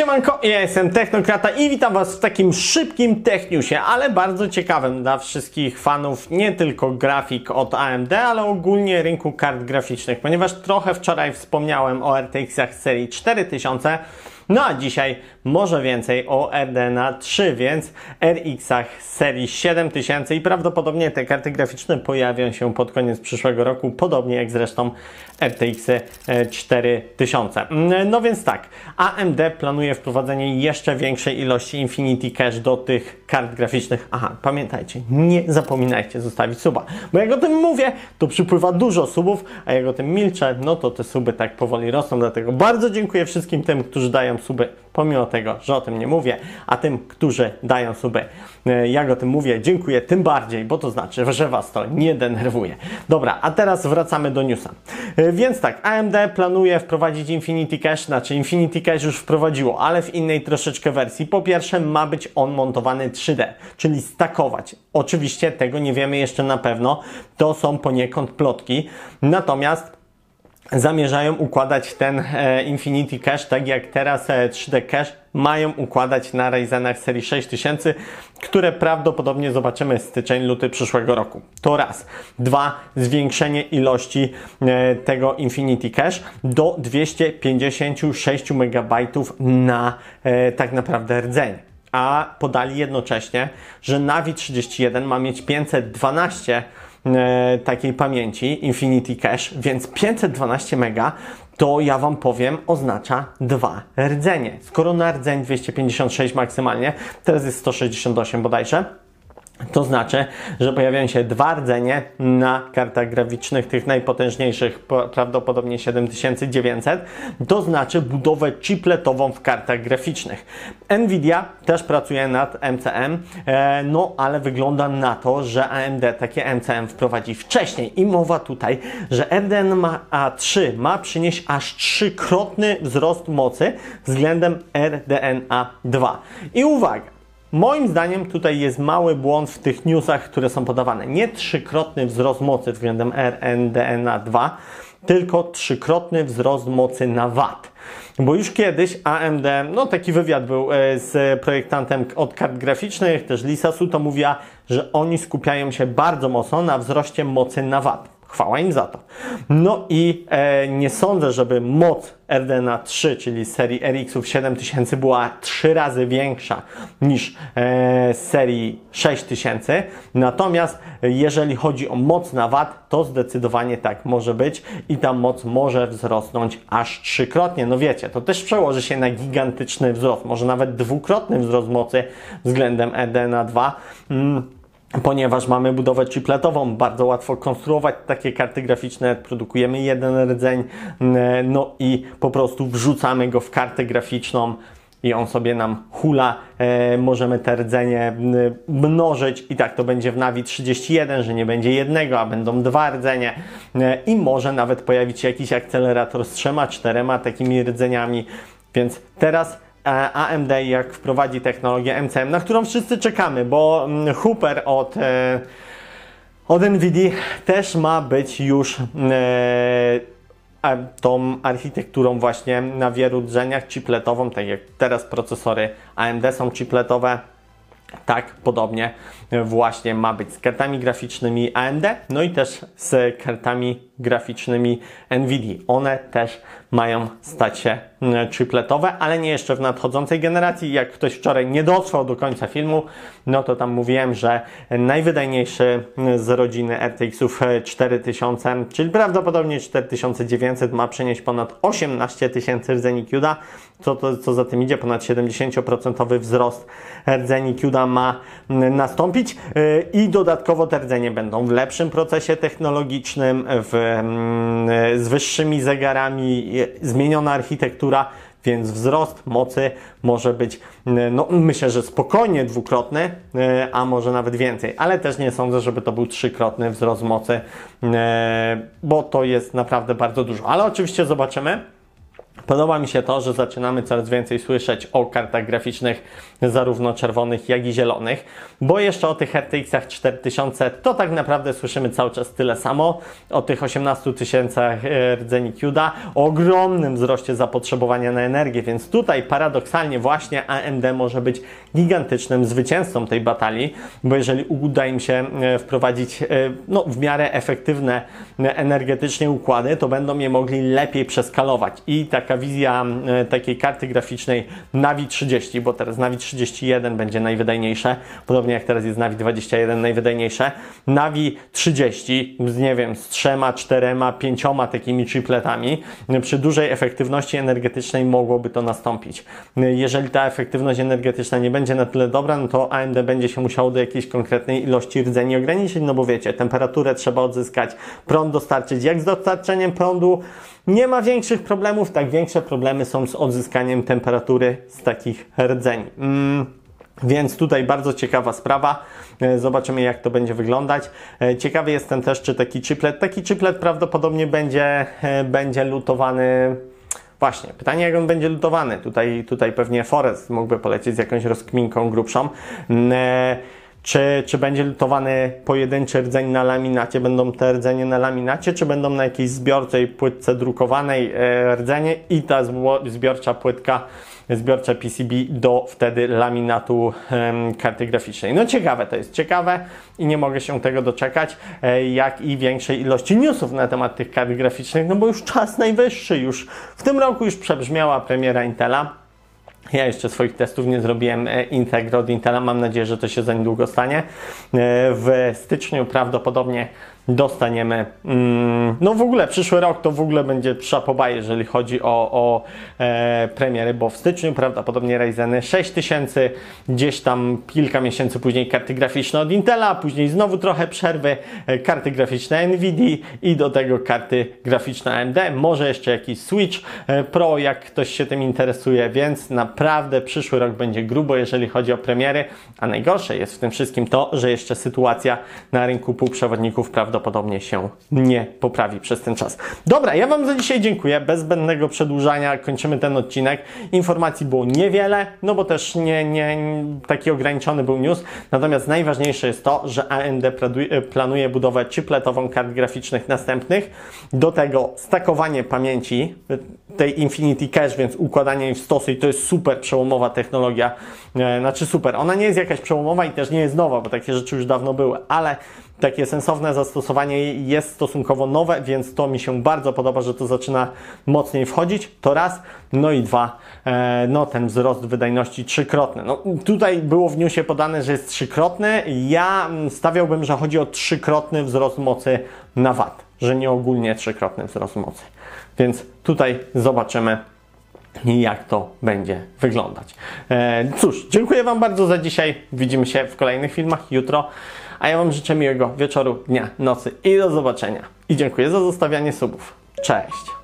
Siemanko, ja jestem Technokrata i witam Was w takim szybkim Techniusie, ale bardzo ciekawym dla wszystkich fanów nie tylko grafik od AMD, ale ogólnie rynku kart graficznych, ponieważ trochę wczoraj wspomniałem o RTX-ach serii 4000, no a dzisiaj może więcej o RDNA 3, więc RX-ach serii 7000 i prawdopodobnie te karty graficzne pojawią się pod koniec przyszłego roku, podobnie jak zresztą RTX-y 4000. No więc tak, AMD planuje wprowadzenie jeszcze większej ilości Infinity Cache do tych kart graficznych. Aha, pamiętajcie, nie zapominajcie zostawić suba, bo jak o tym mówię, to przypływa dużo subów, a jak o tym milczę, no to te suby tak powoli rosną, dlatego bardzo dziękuję wszystkim tym, którzy dają suby, pomimo tego, że o tym nie mówię, a tym, którzy dają suby, e, jak o tym mówię, dziękuję tym bardziej, bo to znaczy, że Was to nie denerwuje. Dobra, a teraz wracamy do newsa. E, więc tak, AMD planuje wprowadzić Infinity Cache, znaczy Infinity Cache już wprowadziło, ale w innej troszeczkę wersji. Po pierwsze ma być on montowany 3D, czyli stakować. Oczywiście tego nie wiemy jeszcze na pewno, to są poniekąd plotki, natomiast zamierzają układać ten e, Infinity Cache, tak jak teraz e, 3D Cache mają układać na Ryzenach serii 6000, które prawdopodobnie zobaczymy styczeń, luty przyszłego roku. To raz. Dwa, zwiększenie ilości e, tego Infinity Cache do 256 MB na e, tak naprawdę rdzeń a podali jednocześnie, że Navi 31 ma mieć 512 e, takiej pamięci Infinity Cache, więc 512 mega to ja Wam powiem oznacza dwa rdzenie. Skoro na rdzeń 256 maksymalnie, teraz jest 168 bodajże, to znaczy, że pojawiają się dwa rdzenie na kartach graficznych, tych najpotężniejszych, prawdopodobnie 7900. To znaczy budowę chipletową w kartach graficznych. Nvidia też pracuje nad MCM, e, no ale wygląda na to, że AMD takie MCM wprowadzi wcześniej. I mowa tutaj, że RDNA 3 ma przynieść aż trzykrotny wzrost mocy względem RDNA 2. I uwaga! Moim zdaniem tutaj jest mały błąd w tych newsach, które są podawane. Nie trzykrotny wzrost mocy względem RNDNA 2, tylko trzykrotny wzrost mocy na watt. Bo już kiedyś AMD, no taki wywiad był e, z projektantem od kart graficznych, też Lisasu, to mówiła, że oni skupiają się bardzo mocno na wzroście mocy na watt. Chwała im za to. No i e, nie sądzę, żeby moc RDNA 3, czyli serii RX-ów 7000 była 3 razy większa niż e, serii 6000. Natomiast jeżeli chodzi o moc na VAT, to zdecydowanie tak może być i ta moc może wzrosnąć aż trzykrotnie. No wiecie, to też przełoży się na gigantyczny wzrost, może nawet dwukrotny wzrost mocy względem RDNA 2. Mm ponieważ mamy budowę chipletową, bardzo łatwo konstruować takie karty graficzne, produkujemy jeden rdzeń, no i po prostu wrzucamy go w kartę graficzną i on sobie nam hula, e, możemy te rdzenie mnożyć i tak to będzie w Navi 31, że nie będzie jednego, a będą dwa rdzenie. E, i może nawet pojawić się jakiś akcelerator z trzema, czterema takimi rdzeniami, więc teraz AMD jak wprowadzi technologię MCM, na którą wszyscy czekamy, bo mm, Hooper od, e, od NVIDIA też ma być już e, tą architekturą właśnie na wielu rdzeniach chipletową, tak jak teraz procesory AMD są chipletowe, tak podobnie właśnie ma być z kartami graficznymi AMD, no i też z kartami graficznymi NVIDIA. One też mają stać się mm, ale nie jeszcze w nadchodzącej generacji. Jak ktoś wczoraj nie dotrwał do końca filmu, no to tam mówiłem, że najwydajniejszy z rodziny RTX-ów 4000, czyli prawdopodobnie 4900 ma przynieść ponad 18 tysięcy rdzeni CUDA, co, to, co za tym idzie, ponad 70% wzrost rdzeni CUDA ma mm, nastąpić y, i dodatkowo te rdzenie będą w lepszym procesie technologicznym, w, mm, z wyższymi zegarami, zmieniona architektura, więc wzrost mocy może być, no myślę, że spokojnie dwukrotny, a może nawet więcej, ale też nie sądzę, żeby to był trzykrotny wzrost mocy, bo to jest naprawdę bardzo dużo. Ale oczywiście zobaczymy. Podoba mi się to, że zaczynamy coraz więcej słyszeć o kartach graficznych, zarówno czerwonych, jak i zielonych, bo jeszcze o tych RTX-ach 4000 to tak naprawdę słyszymy cały czas tyle samo. O tych 18 tysięcach rdzeni CUDA, o ogromnym wzroście zapotrzebowania na energię, więc tutaj paradoksalnie właśnie AMD może być gigantycznym zwycięzcą tej batalii, bo jeżeli uda im się e, wprowadzić e, no, w miarę efektywne energetycznie układy, to będą je mogli lepiej przeskalować i taka wizja e, takiej karty graficznej Navi 30, bo teraz Navi 31 będzie najwydajniejsze, podobnie jak teraz jest Navi 21 najwydajniejsze. Navi 30 z nie wiem, z trzema, czterema, pięcioma takimi chipletami przy dużej efektywności energetycznej mogłoby to nastąpić. Jeżeli ta efektywność energetyczna nie będzie na tyle dobra, no to AMD będzie się musiało do jakiejś konkretnej ilości rdzeni ograniczyć, no bo wiecie, temperaturę trzeba odzyskać, prąd dostarczyć. Jak z dostarczeniem prądu nie ma większych problemów, tak większe problemy są z odzyskaniem temperatury z takich rdzeni. Mm. Więc tutaj bardzo ciekawa sprawa. E, zobaczymy, jak to będzie wyglądać. E, ciekawy jestem też, czy taki chiplet, taki chiplet prawdopodobnie będzie, e, będzie lutowany Właśnie, pytanie jak on będzie lutowany. Tutaj, tutaj pewnie Forest mógłby polecieć z jakąś rozkminką grubszą. Czy, czy będzie lutowany pojedynczy rdzeń na laminacie, będą te rdzenie na laminacie, czy będą na jakiejś zbiorczej płytce drukowanej rdzenie i ta zbiorcza płytka zbiorcze PCB do wtedy laminatu karty graficznej. No ciekawe to jest, ciekawe i nie mogę się tego doczekać, e, jak i większej ilości newsów na temat tych kart graficznych, no bo już czas najwyższy, już w tym roku już przebrzmiała premiera Intela. Ja jeszcze swoich testów nie zrobiłem e, Integro od Intela. Mam nadzieję, że to się za niedługo stanie. E, w styczniu prawdopodobnie dostaniemy. Mm, no w ogóle przyszły rok to w ogóle będzie szapoba, jeżeli chodzi o, o e, premiery, bo w styczniu prawdopodobnie Ryzeny 6000, gdzieś tam kilka miesięcy później karty graficzne od Intela, później znowu trochę przerwy, e, karty graficzne Nvidia i do tego karty graficzne AMD, może jeszcze jakiś Switch e, Pro, jak ktoś się tym interesuje, więc naprawdę przyszły rok będzie grubo, jeżeli chodzi o premiery, a najgorsze jest w tym wszystkim to, że jeszcze sytuacja na rynku półprzewodników prawdopodobnie prawdopodobnie się nie poprawi przez ten czas. Dobra, ja Wam za dzisiaj dziękuję. Bez zbędnego przedłużania kończymy ten odcinek. Informacji było niewiele, no bo też nie, nie taki ograniczony był news. Natomiast najważniejsze jest to, że AMD planuje budowę chipletową kart graficznych następnych. Do tego stakowanie pamięci tej Infinity Cache, więc układanie jej w stosy i to jest super przełomowa technologia. E, znaczy super, ona nie jest jakaś przełomowa i też nie jest nowa, bo takie rzeczy już dawno były, ale takie sensowne zastosowanie jest stosunkowo nowe, więc to mi się bardzo podoba, że to zaczyna mocniej wchodzić. To raz. No i dwa, e, no ten wzrost wydajności trzykrotny. No, tutaj było w newsie podane, że jest trzykrotny. Ja stawiałbym, że chodzi o trzykrotny wzrost mocy na wat, że nie ogólnie trzykrotny wzrost mocy. Więc tutaj zobaczymy, jak to będzie wyglądać. E, cóż, dziękuję Wam bardzo za dzisiaj. Widzimy się w kolejnych filmach jutro. A ja Wam życzę miłego wieczoru, dnia, nocy i do zobaczenia. I dziękuję za zostawianie subów. Cześć!